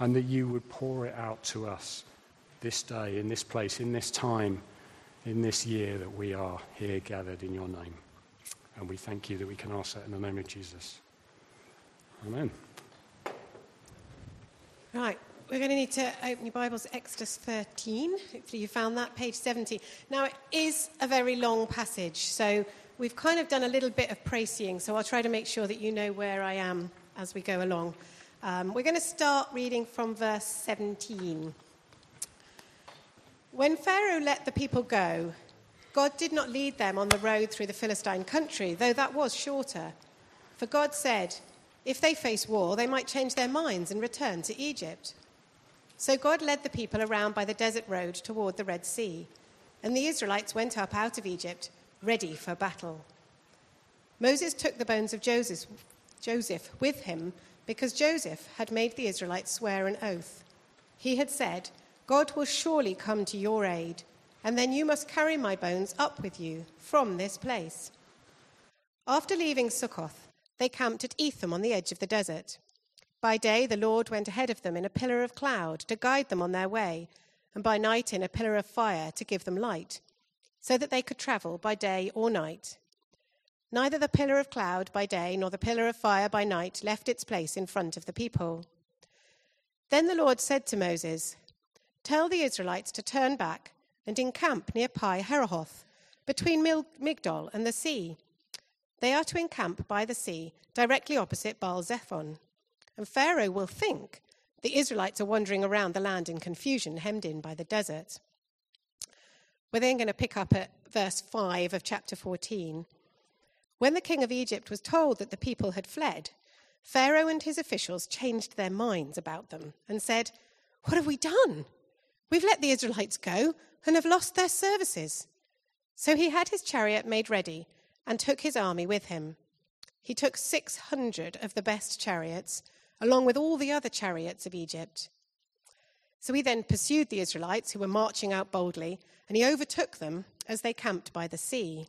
and that you would pour it out to us this day, in this place, in this time, in this year that we are here gathered in your name. And we thank you that we can ask that in the name of Jesus. Amen. Right, we're going to need to open your Bibles, Exodus 13. Hopefully, you found that, page 70. Now, it is a very long passage, so we've kind of done a little bit of préciing, so I'll try to make sure that you know where I am as we go along. Um, we're going to start reading from verse 17. When Pharaoh let the people go, God did not lead them on the road through the Philistine country, though that was shorter. For God said, if they face war, they might change their minds and return to Egypt. So God led the people around by the desert road toward the Red Sea, and the Israelites went up out of Egypt, ready for battle. Moses took the bones of Joseph, Joseph with him because Joseph had made the Israelites swear an oath. He had said, God will surely come to your aid, and then you must carry my bones up with you from this place. After leaving Sukkoth, they camped at Etham on the edge of the desert. By day, the Lord went ahead of them in a pillar of cloud to guide them on their way, and by night in a pillar of fire to give them light, so that they could travel by day or night. Neither the pillar of cloud by day nor the pillar of fire by night left its place in front of the people. Then the Lord said to Moses, Tell the Israelites to turn back and encamp near Pi Hahiroth, between Migdol and the sea. They are to encamp by the sea, directly opposite Baal Zephon. And Pharaoh will think the Israelites are wandering around the land in confusion, hemmed in by the desert. We're then going to pick up at verse 5 of chapter 14. When the king of Egypt was told that the people had fled, Pharaoh and his officials changed their minds about them and said, What have we done? We've let the Israelites go and have lost their services. So he had his chariot made ready and took his army with him. He took 600 of the best chariots, along with all the other chariots of Egypt. So he then pursued the Israelites, who were marching out boldly, and he overtook them as they camped by the sea.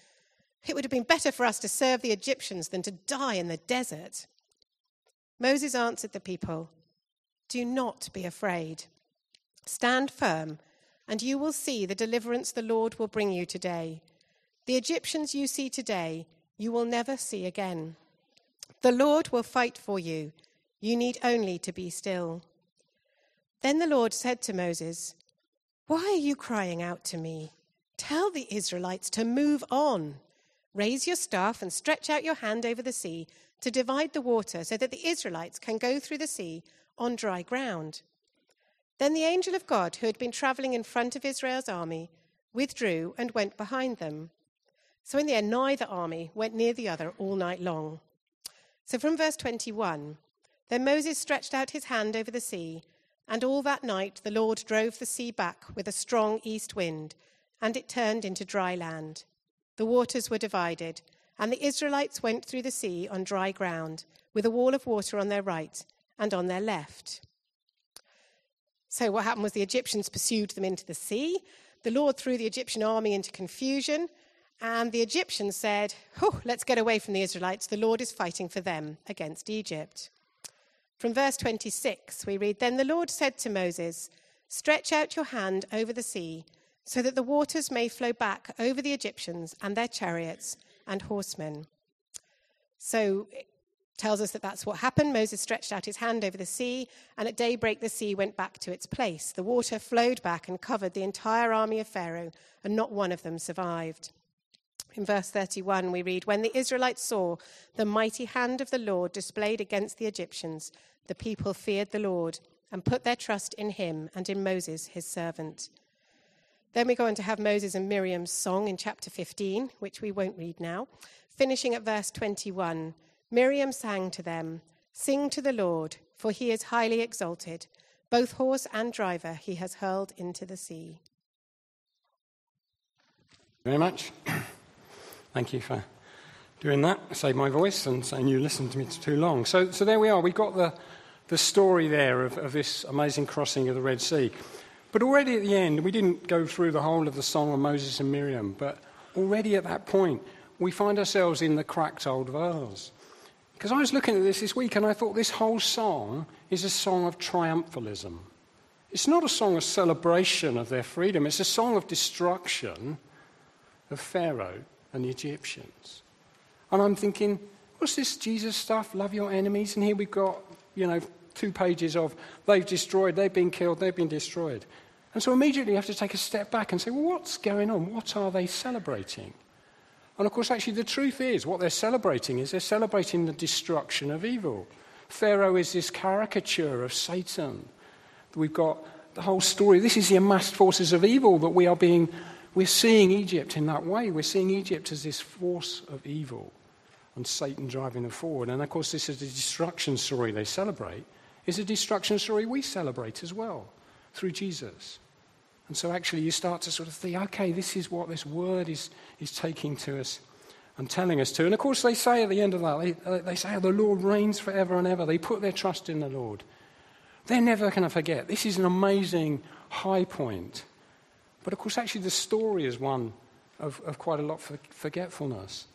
It would have been better for us to serve the Egyptians than to die in the desert. Moses answered the people, Do not be afraid. Stand firm and you will see the deliverance the Lord will bring you today. The Egyptians you see today, you will never see again. The Lord will fight for you. You need only to be still. Then the Lord said to Moses, Why are you crying out to me? Tell the Israelites to move on. Raise your staff and stretch out your hand over the sea to divide the water so that the Israelites can go through the sea on dry ground. Then the angel of God, who had been traveling in front of Israel's army, withdrew and went behind them. So in the end, neither army went near the other all night long. So from verse 21 Then Moses stretched out his hand over the sea, and all that night the Lord drove the sea back with a strong east wind, and it turned into dry land. The waters were divided, and the Israelites went through the sea on dry ground, with a wall of water on their right and on their left. So, what happened was the Egyptians pursued them into the sea. The Lord threw the Egyptian army into confusion, and the Egyptians said, oh, Let's get away from the Israelites. The Lord is fighting for them against Egypt. From verse 26, we read Then the Lord said to Moses, Stretch out your hand over the sea, so that the waters may flow back over the Egyptians and their chariots and horsemen. So it tells us that that's what happened. Moses stretched out his hand over the sea, and at daybreak the sea went back to its place. The water flowed back and covered the entire army of Pharaoh, and not one of them survived. In verse 31, we read When the Israelites saw the mighty hand of the Lord displayed against the Egyptians, the people feared the Lord and put their trust in him and in Moses, his servant. Then we go on to have Moses and Miriam's song in chapter 15, which we won't read now, finishing at verse 21. Miriam sang to them, Sing to the Lord, for he is highly exalted. Both horse and driver he has hurled into the sea. Very much. Thank you for doing that. Save my voice and saying you listened to me too long. So, so there we are. We've got the, the story there of, of this amazing crossing of the Red Sea. But already at the end, we didn't go through the whole of the song of Moses and Miriam, but already at that point, we find ourselves in the cracked old verse. Because I was looking at this this week and I thought this whole song is a song of triumphalism. It's not a song of celebration of their freedom, it's a song of destruction of Pharaoh and the Egyptians. And I'm thinking, what's this Jesus stuff? Love your enemies. And here we've got, you know, two pages of they've destroyed, they've been killed, they've been destroyed. And so immediately you have to take a step back and say, well, what's going on? What are they celebrating? And of course, actually, the truth is what they're celebrating is they're celebrating the destruction of evil. Pharaoh is this caricature of Satan. We've got the whole story. This is the amassed forces of evil that we are being, we're seeing Egypt in that way. We're seeing Egypt as this force of evil and Satan driving them forward. And of course, this is a destruction story they celebrate, is a destruction story we celebrate as well through Jesus. And so actually you start to sort of think, okay, this is what this word is, is taking to us and telling us to. And of course, they say at the end of that, they, they say, oh, the Lord reigns forever and ever. They put their trust in the Lord. They're never going to forget. This is an amazing high point. But of course, actually, the story is one of, of quite a lot of forgetfulness.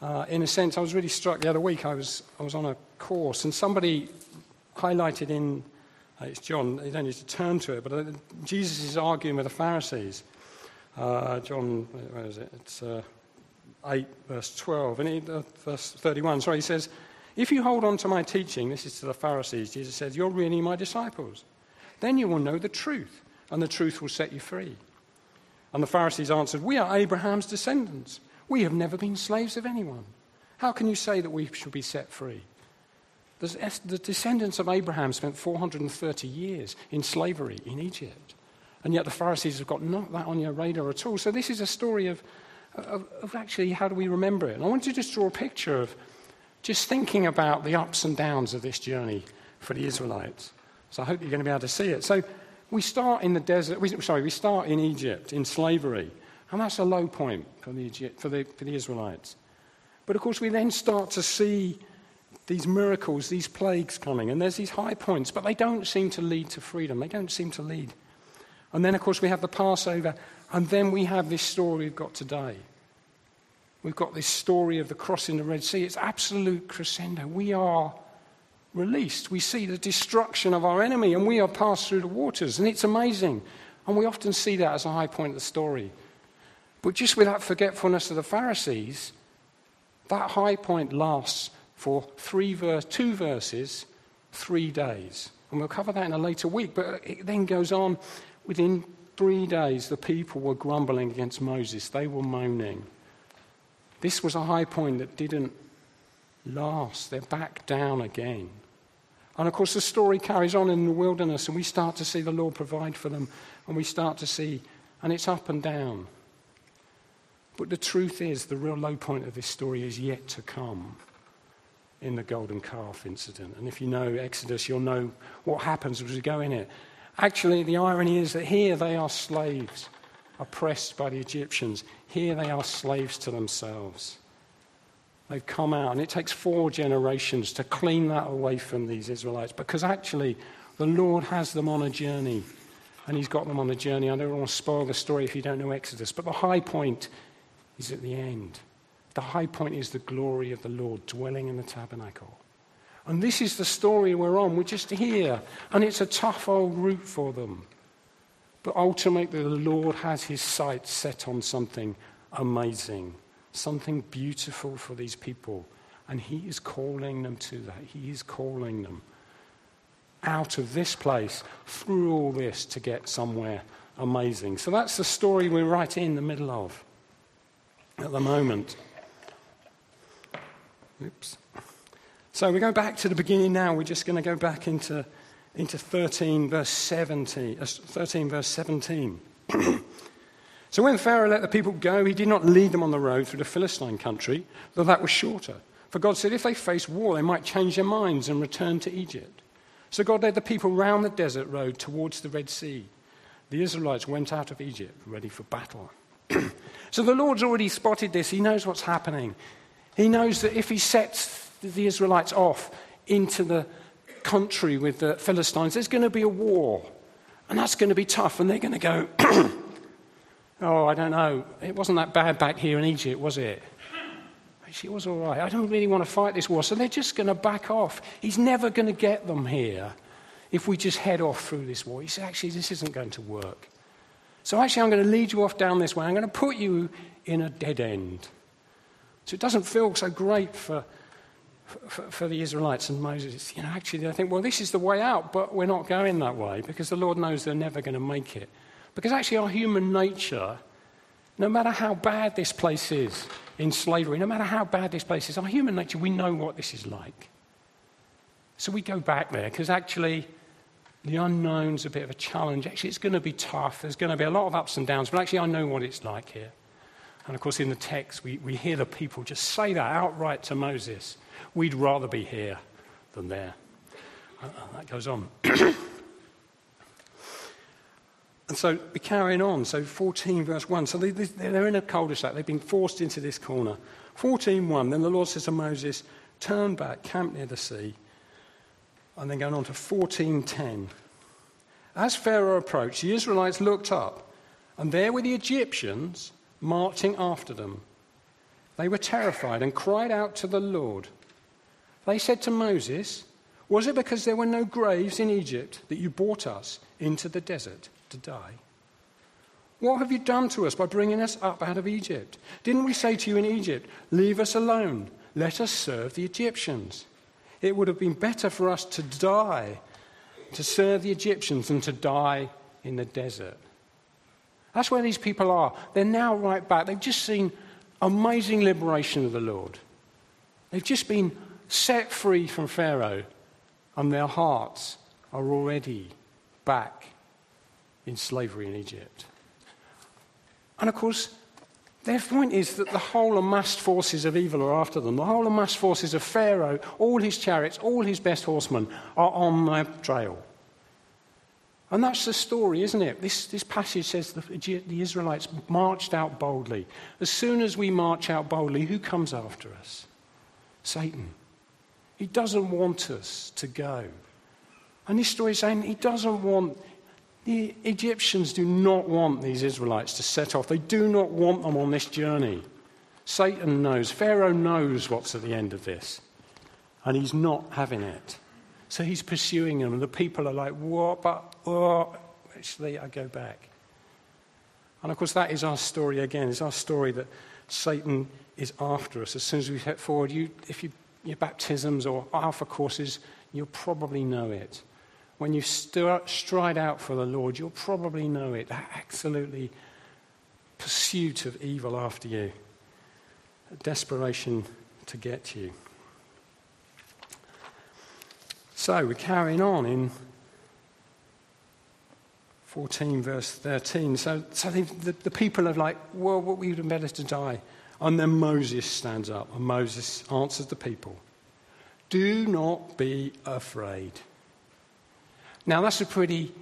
Uh, in a sense, I was really struck the other week. I was, I was on a course, and somebody highlighted in, uh, it's John, you don't need to turn to it, but uh, Jesus is arguing with the Pharisees. Uh, John, where is it? It's uh, 8, verse 12, and he, uh, verse 31. Sorry, he says, If you hold on to my teaching, this is to the Pharisees, Jesus says, You're really my disciples. Then you will know the truth, and the truth will set you free. And the Pharisees answered, We are Abraham's descendants. We have never been slaves of anyone. How can you say that we should be set free? The descendants of Abraham spent 430 years in slavery in Egypt. And yet the Pharisees have got not that on your radar at all. So this is a story of, of, of actually how do we remember it? And I want to just draw a picture of just thinking about the ups and downs of this journey for the Israelites. So I hope you're going to be able to see it. So we start in the desert, we, sorry, we start in Egypt, in slavery. And that's a low point for the, for the, for the Israelites. But of course, we then start to see these miracles, these plagues coming, and there's these high points, but they don't seem to lead to freedom. They don't seem to lead. And then, of course, we have the Passover, and then we have this story we've got today. We've got this story of the crossing the Red Sea. It's absolute crescendo. We are released. We see the destruction of our enemy, and we are passed through the waters, and it's amazing. And we often see that as a high point of the story. But just with that forgetfulness of the Pharisees, that high point lasts for three verse, two verses, three days. And we'll cover that in a later week. But it then goes on within three days, the people were grumbling against Moses. They were moaning. This was a high point that didn't last. They're back down again. And of course, the story carries on in the wilderness, and we start to see the Lord provide for them, and we start to see, and it's up and down. But the truth is, the real low point of this story is yet to come in the golden calf incident. And if you know Exodus, you'll know what happens as we go in it. Actually, the irony is that here they are slaves, oppressed by the Egyptians. Here they are slaves to themselves. They've come out, and it takes four generations to clean that away from these Israelites because actually the Lord has them on a journey, and He's got them on a journey. I don't want to spoil the story if you don't know Exodus, but the high point is at the end. The high point is the glory of the Lord dwelling in the tabernacle. And this is the story we're on. We're just here. And it's a tough old route for them. But ultimately, the Lord has his sights set on something amazing, something beautiful for these people. And he is calling them to that. He is calling them out of this place, through all this, to get somewhere amazing. So that's the story we're right in the middle of at the moment. Oops. So we go back to the beginning now. We're just going to go back into, into 13, verse 17. Uh, 13, verse 17. so when Pharaoh let the people go, he did not lead them on the road through the Philistine country, though that was shorter. For God said if they face war, they might change their minds and return to Egypt. So God led the people round the desert road towards the Red Sea. The Israelites went out of Egypt ready for battle. so the Lord's already spotted this. He knows what's happening. He knows that if he sets the Israelites off into the country with the Philistines, there's going to be a war. And that's going to be tough. And they're going to go, oh, I don't know. It wasn't that bad back here in Egypt, was it? Actually, it was all right. I don't really want to fight this war. So they're just going to back off. He's never going to get them here if we just head off through this war. He said, actually, this isn't going to work. So actually, I'm going to lead you off down this way. I'm going to put you in a dead end. So it doesn't feel so great for, for, for, the Israelites and Moses. You know, actually, they think, well, this is the way out, but we're not going that way because the Lord knows they're never going to make it. Because actually, our human nature, no matter how bad this place is in slavery, no matter how bad this place is, our human nature, we know what this is like. So we go back there because actually, the unknown's a bit of a challenge. Actually, it's going to be tough. There's going to be a lot of ups and downs, but actually, I know what it's like here. And of course, in the text, we, we hear the people just say that outright to Moses. We'd rather be here than there. And that goes on. and so we're carrying on. So 14, verse 1. So they, they're in a cul-de-sac. They've been forced into this corner. 14.1. Then the Lord says to Moses, Turn back, camp near the sea. And then going on to 14.10. As Pharaoh approached, the Israelites looked up, and there were the Egyptians marching after them. They were terrified and cried out to the Lord. They said to Moses, Was it because there were no graves in Egypt that you brought us into the desert to die? What have you done to us by bringing us up out of Egypt? Didn't we say to you in Egypt, Leave us alone, let us serve the Egyptians? It would have been better for us to die, to serve the Egyptians, than to die in the desert. That's where these people are. They're now right back. They've just seen amazing liberation of the Lord. They've just been set free from Pharaoh, and their hearts are already back in slavery in Egypt. And of course, their point is that the whole amassed forces of evil are after them. The whole amassed forces of Pharaoh, all his chariots, all his best horsemen are on their trail. And that's the story, isn't it? This, this passage says the, the Israelites marched out boldly. As soon as we march out boldly, who comes after us? Satan. He doesn't want us to go. And this story is saying he doesn't want, the Egyptians do not want these Israelites to set off. They do not want them on this journey. Satan knows, Pharaoh knows what's at the end of this, and he's not having it. So he's pursuing them, and the people are like, What? But, oh, actually, I go back. And of course, that is our story again. It's our story that Satan is after us. As soon as we step forward, you, if you, your baptisms or alpha courses, you'll probably know it. When you stride out for the Lord, you'll probably know it. That absolutely pursuit of evil after you, desperation to get you. So we're carrying on in 14, verse 13. So, so the, the, people are like, well, what we would have better to die. And then Moses stands up, and Moses answers the people Do not be afraid. Now, that's a pretty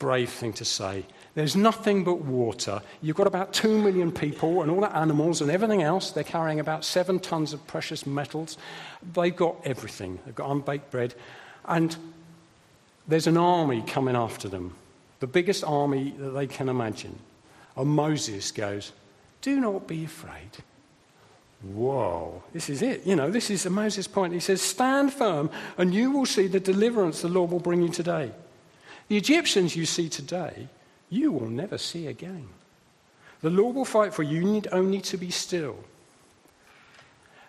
brave thing to say. There's nothing but water. You've got about two million people and all the animals and everything else. They're carrying about seven tons of precious metals. They've got everything. They've got unbaked bread. And there's an army coming after them, the biggest army that they can imagine. And Moses goes, Do not be afraid. Whoa, this is it. You know, this is Moses' point. He says, Stand firm, and you will see the deliverance the Lord will bring you today. The Egyptians you see today, you will never see again. The Lord will fight for you. You need only to be still.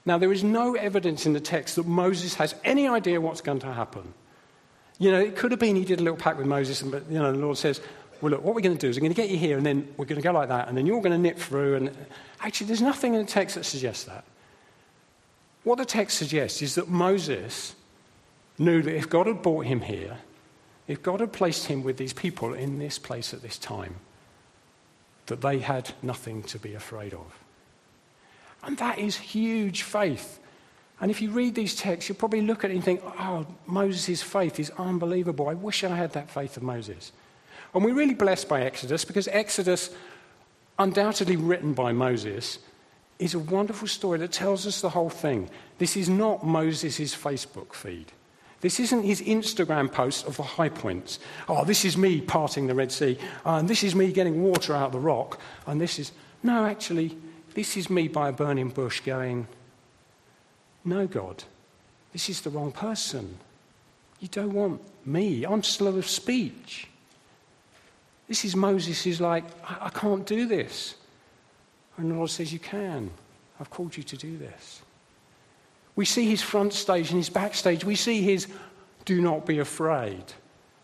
Now, there is no evidence in the text that Moses has any idea what's going to happen. You know, it could have been he did a little pact with Moses, but, you know, the Lord says, well, look, what we're going to do is we're going to get you here, and then we're going to go like that, and then you're going to nip through. And actually, there's nothing in the text that suggests that. What the text suggests is that Moses knew that if God had brought him here, if God had placed him with these people in this place at this time, that they had nothing to be afraid of. And that is huge faith. And if you read these texts, you'll probably look at it and think, oh, Moses' faith is unbelievable. I wish I had that faith of Moses. And we're really blessed by Exodus because Exodus, undoubtedly written by Moses, is a wonderful story that tells us the whole thing. This is not Moses' Facebook feed. This isn't his Instagram post of the high points. Oh, this is me parting the Red Sea, and this is me getting water out of the rock, and this is. No, actually, this is me by a burning bush going, No, God, this is the wrong person. You don't want me. I'm slow of speech. This is Moses who's like, I, I can't do this. And the Lord says, You can. I've called you to do this. We see his front stage and his backstage. We see his do not be afraid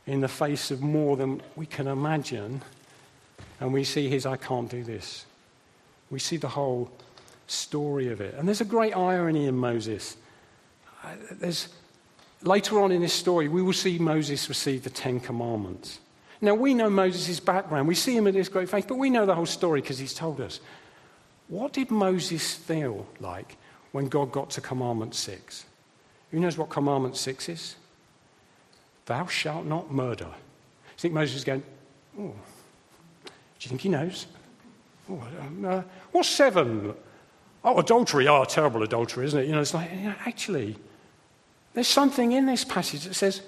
in the face of more than we can imagine. And we see his I can't do this. We see the whole story of it. And there's a great irony in Moses. Uh, there's, later on in this story, we will see Moses receive the Ten Commandments. Now, we know Moses' background. We see him in this great faith, but we know the whole story because he's told us. What did Moses feel like when God got to Commandment 6. Who knows what Commandment 6 is? Thou shalt not murder. You think Moses is going, oh, do you think he knows? Oh, um, uh, what's seven? Oh, adultery. Oh, terrible adultery, isn't it? You know, it's like, you know, actually, there's something in this passage that says,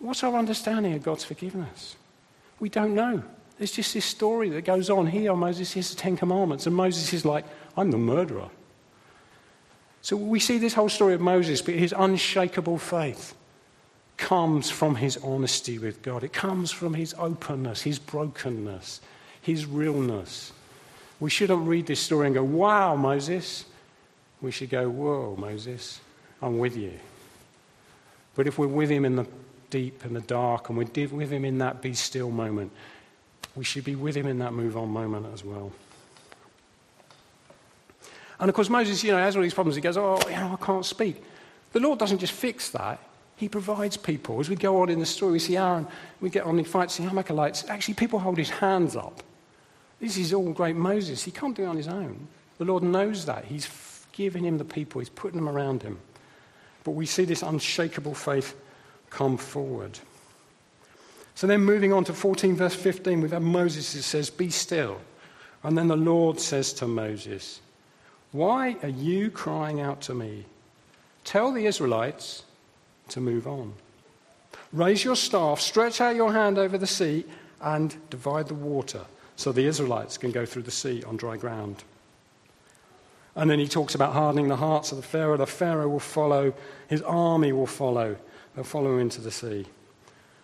what's our understanding of God's forgiveness? We don't know. There's just this story that goes on here. Moses hears the Ten Commandments, and Moses is like, I'm the murderer. So we see this whole story of Moses, but his unshakable faith comes from his honesty with God. It comes from his openness, his brokenness, his realness. We shouldn't read this story and go, wow, Moses. We should go, whoa, Moses, I'm with you. But if we're with him in the deep and the dark, and we're with him in that be still moment, we should be with him in that move on moment as well. And of course, Moses, you know, has all these problems. He goes, Oh, you know, I can't speak. The Lord doesn't just fix that, He provides people. As we go on in the story, we see Aaron, we get on, he fights the Amalekites. Actually, people hold his hands up. This is all great Moses. He can't do it on his own. The Lord knows that. He's giving him the people, He's putting them around him. But we see this unshakable faith come forward. So then, moving on to 14, verse 15, we have Moses who says, Be still. And then the Lord says to Moses, why are you crying out to me? Tell the Israelites to move on. Raise your staff, stretch out your hand over the sea, and divide the water so the Israelites can go through the sea on dry ground. And then he talks about hardening the hearts of the Pharaoh. The Pharaoh will follow, his army will follow. They'll follow him into the sea.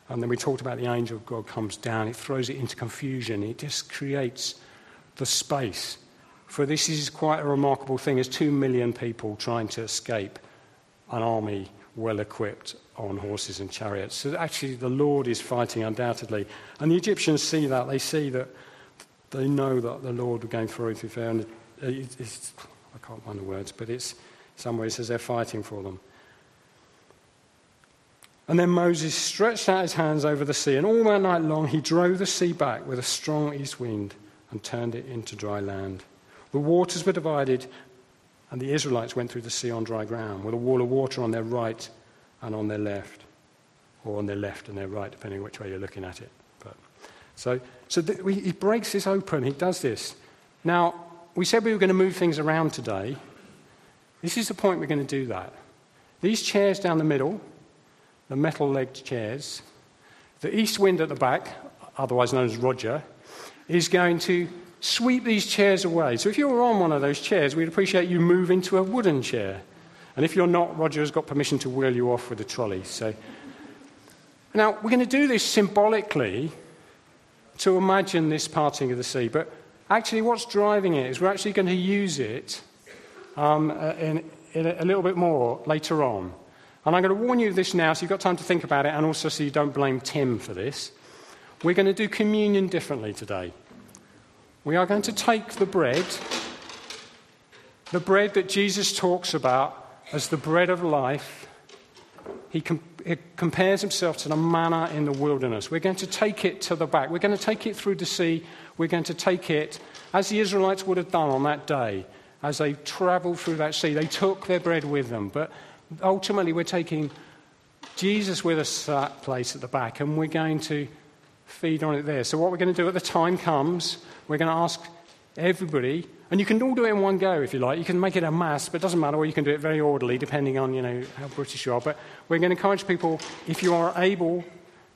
And then we talked about the angel of God comes down. It throws it into confusion. It just creates the space for this is quite a remarkable thing. There's two million people trying to escape an army well equipped on horses and chariots. So actually, the Lord is fighting undoubtedly. And the Egyptians see that. They see that they know that the Lord will go through fair. And it's, I can't find the words, but it's in some ways as they're fighting for them. And then Moses stretched out his hands over the sea, and all that night long he drove the sea back with a strong east wind and turned it into dry land. The waters were divided, and the Israelites went through the sea on dry ground, with a wall of water on their right and on their left, or on their left and their right, depending which way you're looking at it. So so th- we, he breaks this open, he does this. Now, we said we were going to move things around today. This is the point we're going to do that. These chairs down the middle, the metal legged chairs, the east wind at the back, otherwise known as Roger, is going to sweep these chairs away. So if you're on one of those chairs, we'd appreciate you move into a wooden chair. And if you're not, Roger has got permission to wheel you off with a trolley. So now we're going to do this symbolically to imagine this parting of the sea. But actually, what's driving it is we're actually going to use it um, uh, in, in a, a little bit more later on. And I'm going to warn you of this now so you've got time to think about it and also so you don't blame Tim for this. We're going to do communion differently today. We are going to take the bread, the bread that Jesus talks about as the bread of life. He, com- he compares himself to the manna in the wilderness. We're going to take it to the back. We're going to take it through the sea. We're going to take it, as the Israelites would have done on that day, as they traveled through that sea, they took their bread with them. But ultimately, we're taking Jesus with us to that place at the back, and we're going to feed on it there. So, what we're going to do at the time comes, we're going to ask everybody, and you can all do it in one go if you like. You can make it a mass, but it doesn't matter, or you can do it very orderly, depending on you know how British you are. But we're going to encourage people, if you are able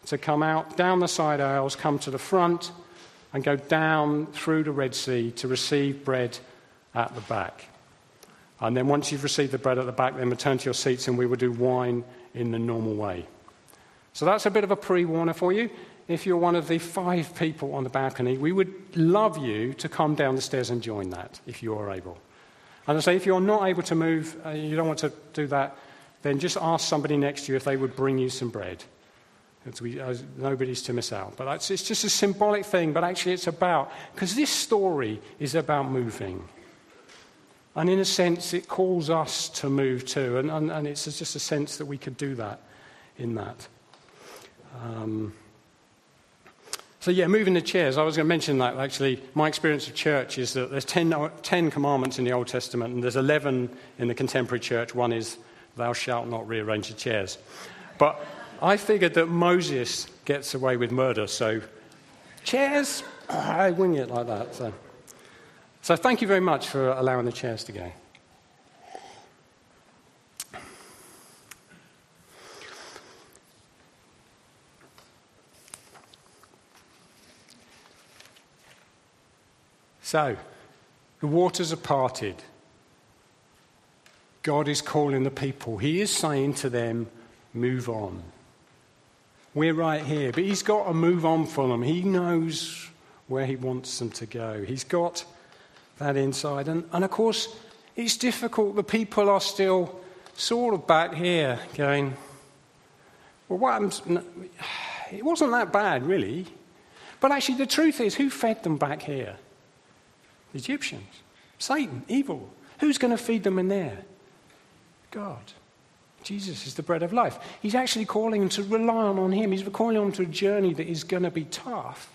to come out down the side aisles, come to the front, and go down through the Red Sea to receive bread at the back. And then once you've received the bread at the back, then return to your seats and we will do wine in the normal way. So that's a bit of a pre warner for you. If you're one of the five people on the balcony, we would love you to come down the stairs and join that if you are able. And I say, if you're not able to move, uh, you don't want to do that, then just ask somebody next to you if they would bring you some bread. We, uh, nobody's to miss out. But it's just a symbolic thing, but actually it's about, because this story is about moving. And in a sense, it calls us to move too. And, and, and it's just a sense that we could do that in that. Um, so, yeah, moving the chairs. I was going to mention that actually. My experience of church is that there's 10, 10 commandments in the Old Testament, and there's 11 in the contemporary church. One is, Thou shalt not rearrange the chairs. But I figured that Moses gets away with murder, so chairs, I wing it like that. So. So thank you very much for allowing the chairs to go. So, the waters are parted. God is calling the people. He is saying to them, move on. We're right here, but He's got to move on for them. He knows where He wants them to go. He's got that inside. And, and of course, it's difficult. The people are still sort of back here going, well, what happens? It wasn't that bad, really. But actually, the truth is, who fed them back here? The Egyptians. Satan, evil. Who's going to feed them in there? God. Jesus is the bread of life. He's actually calling them to rely on Him. He's calling them to a journey that is going to be tough.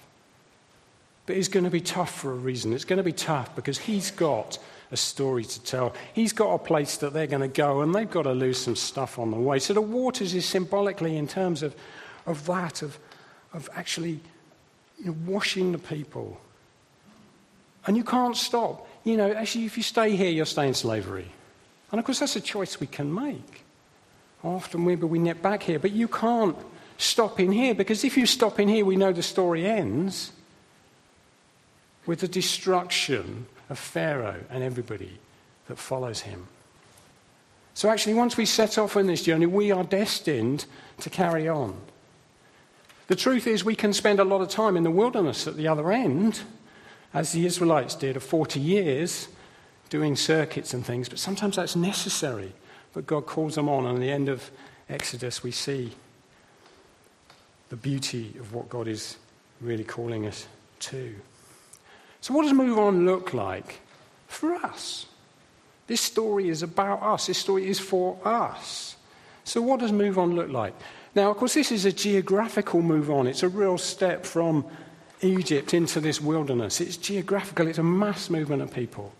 But it's going to be tough for a reason. It's going to be tough because he's got a story to tell. He's got a place that they're going to go, and they've got to lose some stuff on the way. So the waters is symbolically in terms of, of that, of, of actually you know, washing the people. And you can't stop. You know, actually, if you stay here, you'll stay in slavery. And of course, that's a choice we can make. Often maybe we nip back here, but you can't stop in here because if you stop in here, we know the story ends with the destruction of Pharaoh and everybody that follows him. So, actually, once we set off on this journey, we are destined to carry on. The truth is, we can spend a lot of time in the wilderness at the other end, as the Israelites did, of 40 years, doing circuits and things, but sometimes that's necessary. But God calls them on, and at the end of Exodus, we see the beauty of what God is really calling us to. So, what does move on look like for us? This story is about us, this story is for us. So, what does move on look like? Now, of course, this is a geographical move on. It's a real step from Egypt into this wilderness. It's geographical, it's a mass movement of people.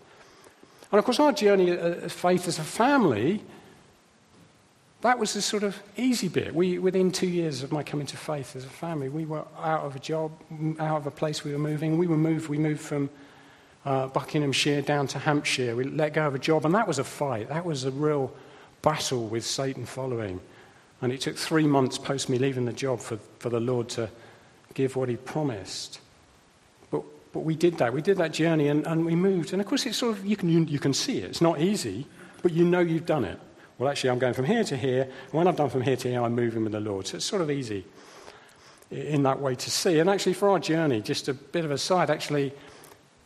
And of course, our journey of faith as a family that was the sort of easy bit. We, within two years of my coming to faith as a family, we were out of a job, out of a place we were moving. We were moved. We moved from uh, Buckinghamshire down to Hampshire. We let go of a job, and that was a fight. That was a real battle with Satan following. And it took three months post me leaving the job for, for the Lord to give what He promised. But, but we did that. We did that journey, and, and we moved. And of course, it's sort of you can you, you can see it. It's not easy, but you know you've done it. Well, actually, I'm going from here to here. And when I've done from here to here, I'm moving with the Lord. So it's sort of easy in that way to see. And actually, for our journey, just a bit of a side, actually,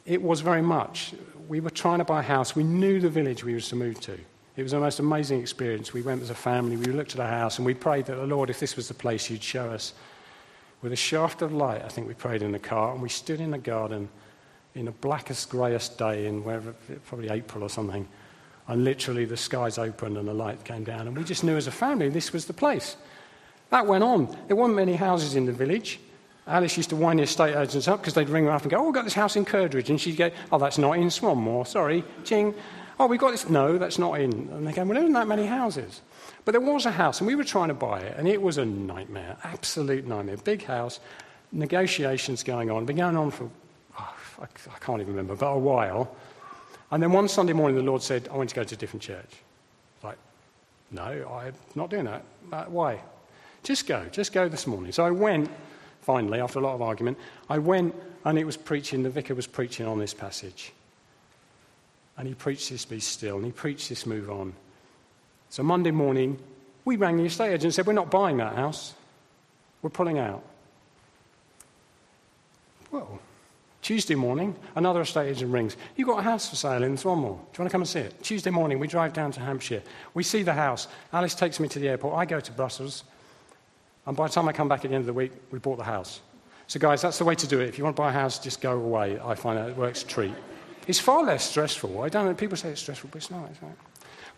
it was very much. We were trying to buy a house. We knew the village we were to move to. It was the most amazing experience. We went as a family, we looked at a house, and we prayed that the Lord, if this was the place, you'd show us. With a shaft of light, I think we prayed in the car, and we stood in the garden in the blackest, greyest day in wherever, probably April or something. And literally, the skies opened and the light came down. And we just knew as a family this was the place. That went on. There weren't many houses in the village. Alice used to wind the estate agents up because they'd ring her up and go, Oh, we've got this house in Curdridge. And she'd go, Oh, that's not in Swanmore. Sorry. Ching. Oh, we've got this. No, that's not in. And they go, Well, there isn't that many houses. But there was a house, and we were trying to buy it, and it was a nightmare. Absolute nightmare. Big house, negotiations going on. Been going on for, oh, I, I can't even remember, but a while. And then one Sunday morning, the Lord said, I want to go to a different church. Like, no, I'm not doing that. Uh, why? Just go. Just go this morning. So I went finally, after a lot of argument, I went and it was preaching, the vicar was preaching on this passage. And he preached this be still, and he preached this move on. So Monday morning, we rang the estate agent and said, We're not buying that house, we're pulling out. Well, Tuesday morning, another estate agent rings. You've got a house for sale in Swanmore. Do you want to come and see it? Tuesday morning, we drive down to Hampshire. We see the house. Alice takes me to the airport. I go to Brussels. And by the time I come back at the end of the week, we bought the house. So, guys, that's the way to do it. If you want to buy a house, just go away. I find that it works a treat. It's far less stressful. I don't know. People say it's stressful, but it's not. It's not.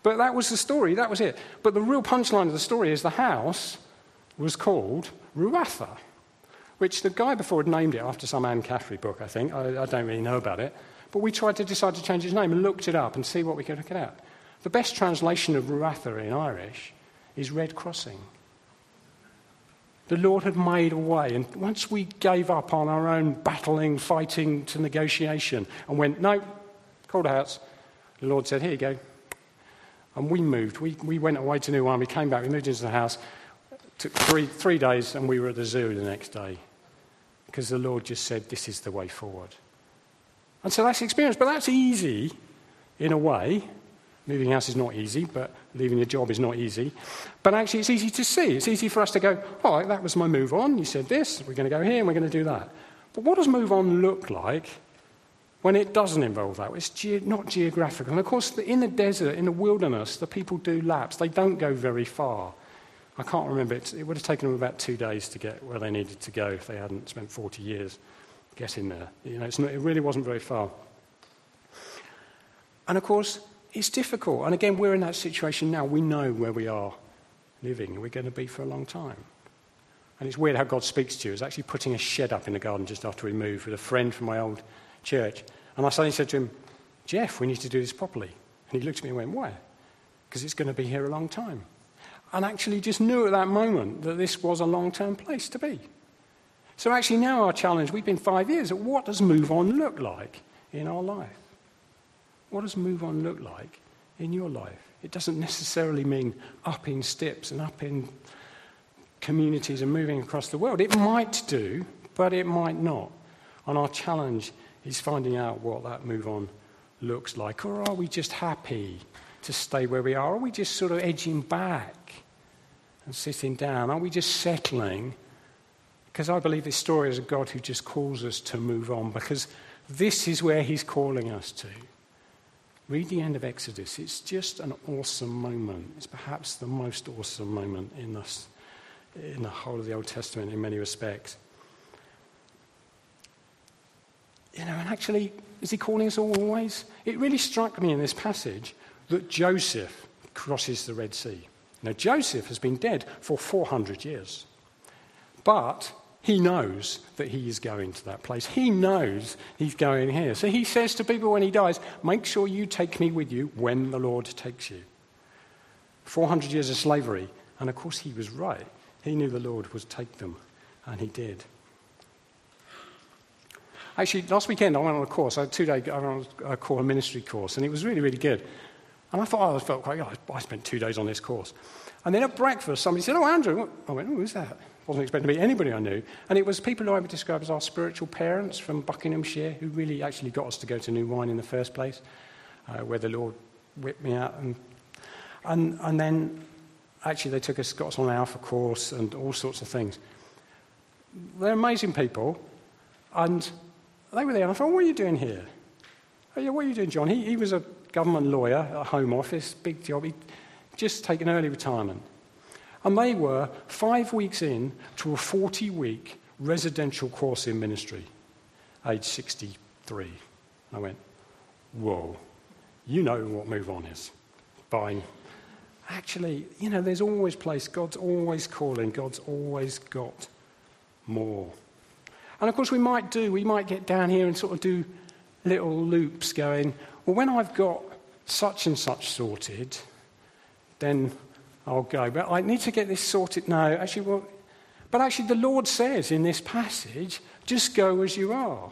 But that was the story. That was it. But the real punchline of the story is the house was called Ruatha, which the guy before had named it after some Anne McCaffrey book, I think. I, I don't really know about it. But we tried to decide to change its name and looked it up and see what we could look it up. The best translation of Ruatha in Irish is Red Crossing. The Lord had made a way. And once we gave up on our own battling, fighting to negotiation and went, no, called out, the Lord said, here you go. And we moved. We, we went away to New Wine. We came back. We moved into the house. Took three, three days, and we were at the zoo the next day. Because the Lord just said, this is the way forward. And so that's the experience. But that's easy in a way. Moving house is not easy, but leaving your job is not easy. But actually, it's easy to see. It's easy for us to go, all right, that was my move on. You said this, we're going to go here, and we're going to do that. But what does move on look like when it doesn't involve that? It's ge- not geographical. And of course, in the desert, in the wilderness, the people do laps. They don't go very far. I can't remember. It, it would have taken them about two days to get where they needed to go if they hadn't spent 40 years getting there. You know, not, it really wasn't very far. And of course, it's difficult. And again, we're in that situation now. We know where we are living, and we're going to be for a long time. And it's weird how God speaks to you. I was actually putting a shed up in the garden just after we moved with a friend from my old church. And I suddenly said to him, Jeff, we need to do this properly. And he looked at me and went, Why? Because it's going to be here a long time. And actually just knew at that moment that this was a long term place to be. So actually, now our challenge, we've been five years, what does move on look like in our life? What does move on look like in your life? It doesn't necessarily mean up in steps and up in communities and moving across the world. It might do, but it might not. And our challenge is finding out what that move on looks like. Or are we just happy to stay where we are? Are we just sort of edging back and sitting down? Are we just settling? Because I believe this story is a God who just calls us to move on, because this is where He's calling us to. Read the end of Exodus. It's just an awesome moment. It's perhaps the most awesome moment in, this, in the whole of the Old Testament in many respects. You know, and actually, is he calling us always? It really struck me in this passage that Joseph crosses the Red Sea. Now, Joseph has been dead for 400 years. But he knows that he is going to that place. He knows he's going here. So he says to people when he dies, Make sure you take me with you when the Lord takes you. 400 years of slavery. And of course, he was right. He knew the Lord would take them, and he did. Actually, last weekend I went on a course, a two day I went on a core ministry course, and it was really, really good. And I thought, oh, I felt quite. I spent two days on this course. And then at breakfast, somebody said, Oh, Andrew. I went, Oh, who's that? I wasn't expecting to meet anybody I knew. And it was people who I would describe as our spiritual parents from Buckinghamshire who really actually got us to go to New Wine in the first place, uh, where the Lord whipped me out. And, and, and then actually they took us, got us on an alpha course and all sorts of things. They're amazing people. And they were there, and I thought, what are you doing here? Oh, yeah, what are you doing, John? He, he was a government lawyer at Home Office, big job. He'd just taken early retirement. And they were five weeks in to a 40 week residential course in ministry, age 63. I went, whoa, you know what move on is. Buying. Actually, you know, there's always place. God's always calling. God's always got more. And of course, we might do, we might get down here and sort of do little loops going, well, when I've got such and such sorted, then I'll go. But I need to get this sorted now. Actually, well, but actually, the Lord says in this passage, just go as you are.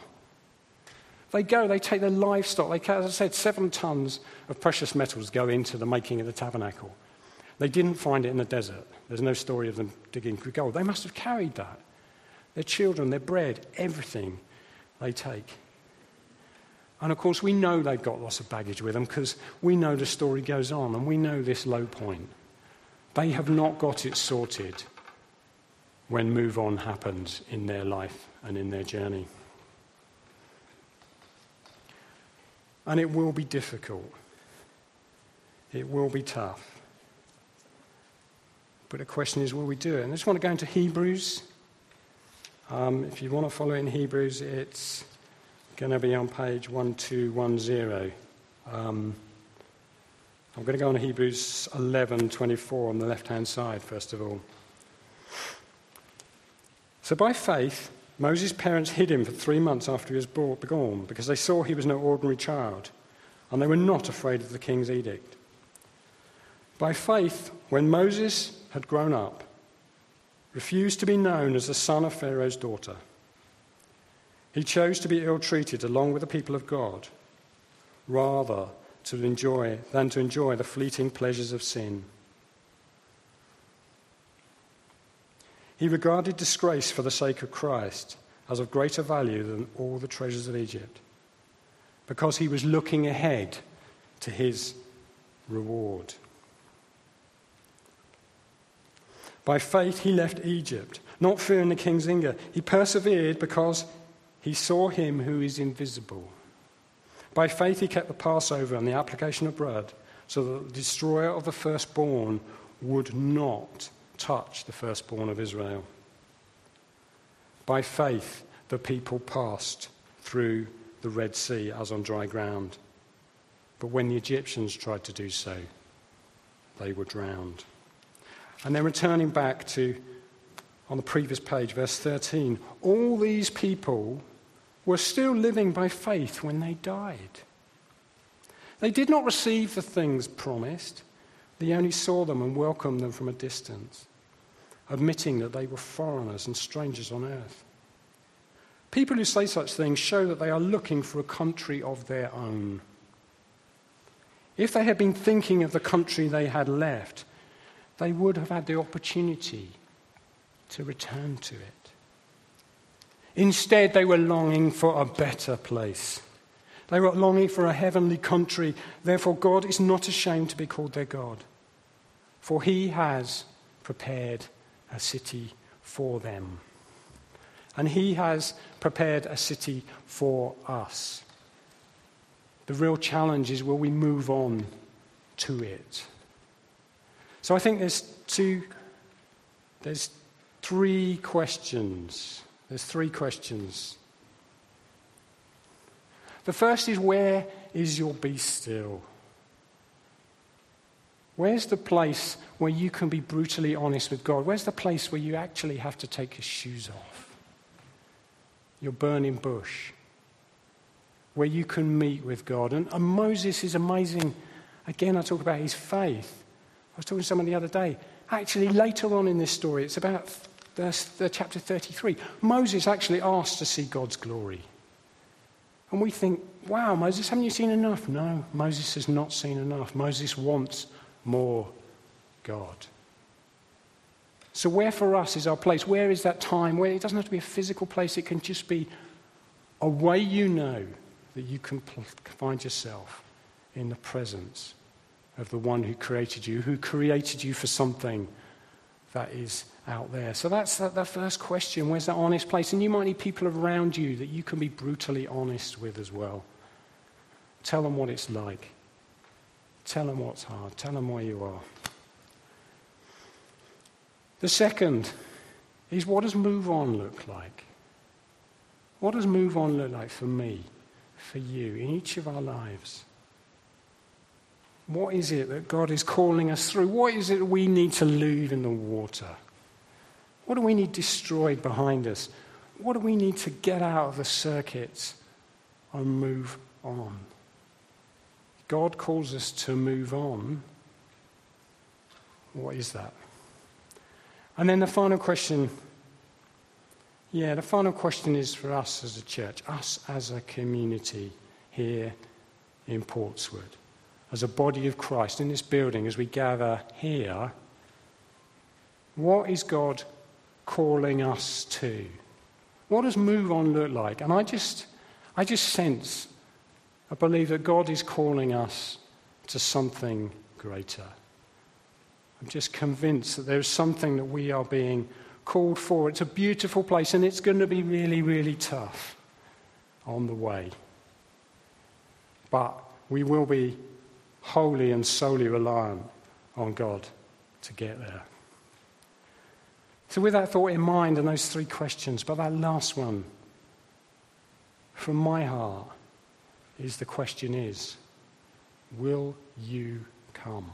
They go, they take their livestock. They, as I said, seven tons of precious metals go into the making of the tabernacle. They didn't find it in the desert. There's no story of them digging for gold. They must have carried that. Their children, their bread, everything they take. And of course, we know they've got lots of baggage with them because we know the story goes on and we know this low point. They have not got it sorted when move on happens in their life and in their journey. And it will be difficult. It will be tough. But the question is, will we do it? And I just want to go into Hebrews. Um, if you want to follow in Hebrews, it's going to be on page 1210. Um, I'm going to go on to Hebrews 11:24 on the left-hand side first of all. So by faith, Moses' parents hid him for three months after he was born because they saw he was no ordinary child, and they were not afraid of the king's edict. By faith, when Moses had grown up, refused to be known as the son of Pharaoh's daughter. He chose to be ill treated along with the people of God, rather to enjoy, than to enjoy the fleeting pleasures of sin. He regarded disgrace for the sake of Christ as of greater value than all the treasures of Egypt, because he was looking ahead to his reward. By faith, he left Egypt, not fearing the king's anger. He persevered because he saw him who is invisible. By faith, he kept the Passover and the application of bread, so that the destroyer of the firstborn would not touch the firstborn of Israel. By faith, the people passed through the Red Sea as on dry ground. But when the Egyptians tried to do so, they were drowned. And then returning back to, on the previous page, verse 13, all these people were still living by faith when they died. They did not receive the things promised, they only saw them and welcomed them from a distance admitting that they were foreigners and strangers on earth. People who say such things show that they are looking for a country of their own. If they had been thinking of the country they had left, they would have had the opportunity to return to it. Instead, they were longing for a better place. They were longing for a heavenly country. Therefore, God is not ashamed to be called their God, for he has prepared a city for them. And He has prepared a city for us. The real challenge is will we move on to it? So I think there's two, there's three questions. There's three questions. The first is where is your be still? Where's the place where you can be brutally honest with God? Where's the place where you actually have to take your shoes off? Your burning bush. Where you can meet with God. And, and Moses is amazing. Again, I talk about his faith. Was talking to someone the other day. Actually, later on in this story, it's about verse, uh, chapter 33. Moses actually asked to see God's glory. And we think, wow, Moses, haven't you seen enough? No, Moses has not seen enough. Moses wants more God. So, where for us is our place? Where is that time? Where it doesn't have to be a physical place, it can just be a way you know that you can find yourself in the presence of the one who created you, who created you for something that is out there. So that's the first question. Where's that honest place? And you might need people around you that you can be brutally honest with as well. Tell them what it's like. Tell them what's hard. Tell them where you are. The second is what does move on look like? What does move on look like for me, for you, in each of our lives? What is it that God is calling us through? What is it we need to leave in the water? What do we need destroyed behind us? what do we need to get out of the circuit and move on? God calls us to move on. What is that? And then the final question yeah, the final question is for us as a church, us as a community here in Portswood, as a body of Christ in this building, as we gather here. What is God calling us to? What does move on look like? And I just, I just sense, I believe that God is calling us to something greater. I'm just convinced that there's something that we are being called for. It's a beautiful place, and it's going to be really, really tough on the way. But we will be wholly and solely reliant on God to get there. So, with that thought in mind and those three questions, but that last one from my heart is the question is, will you come?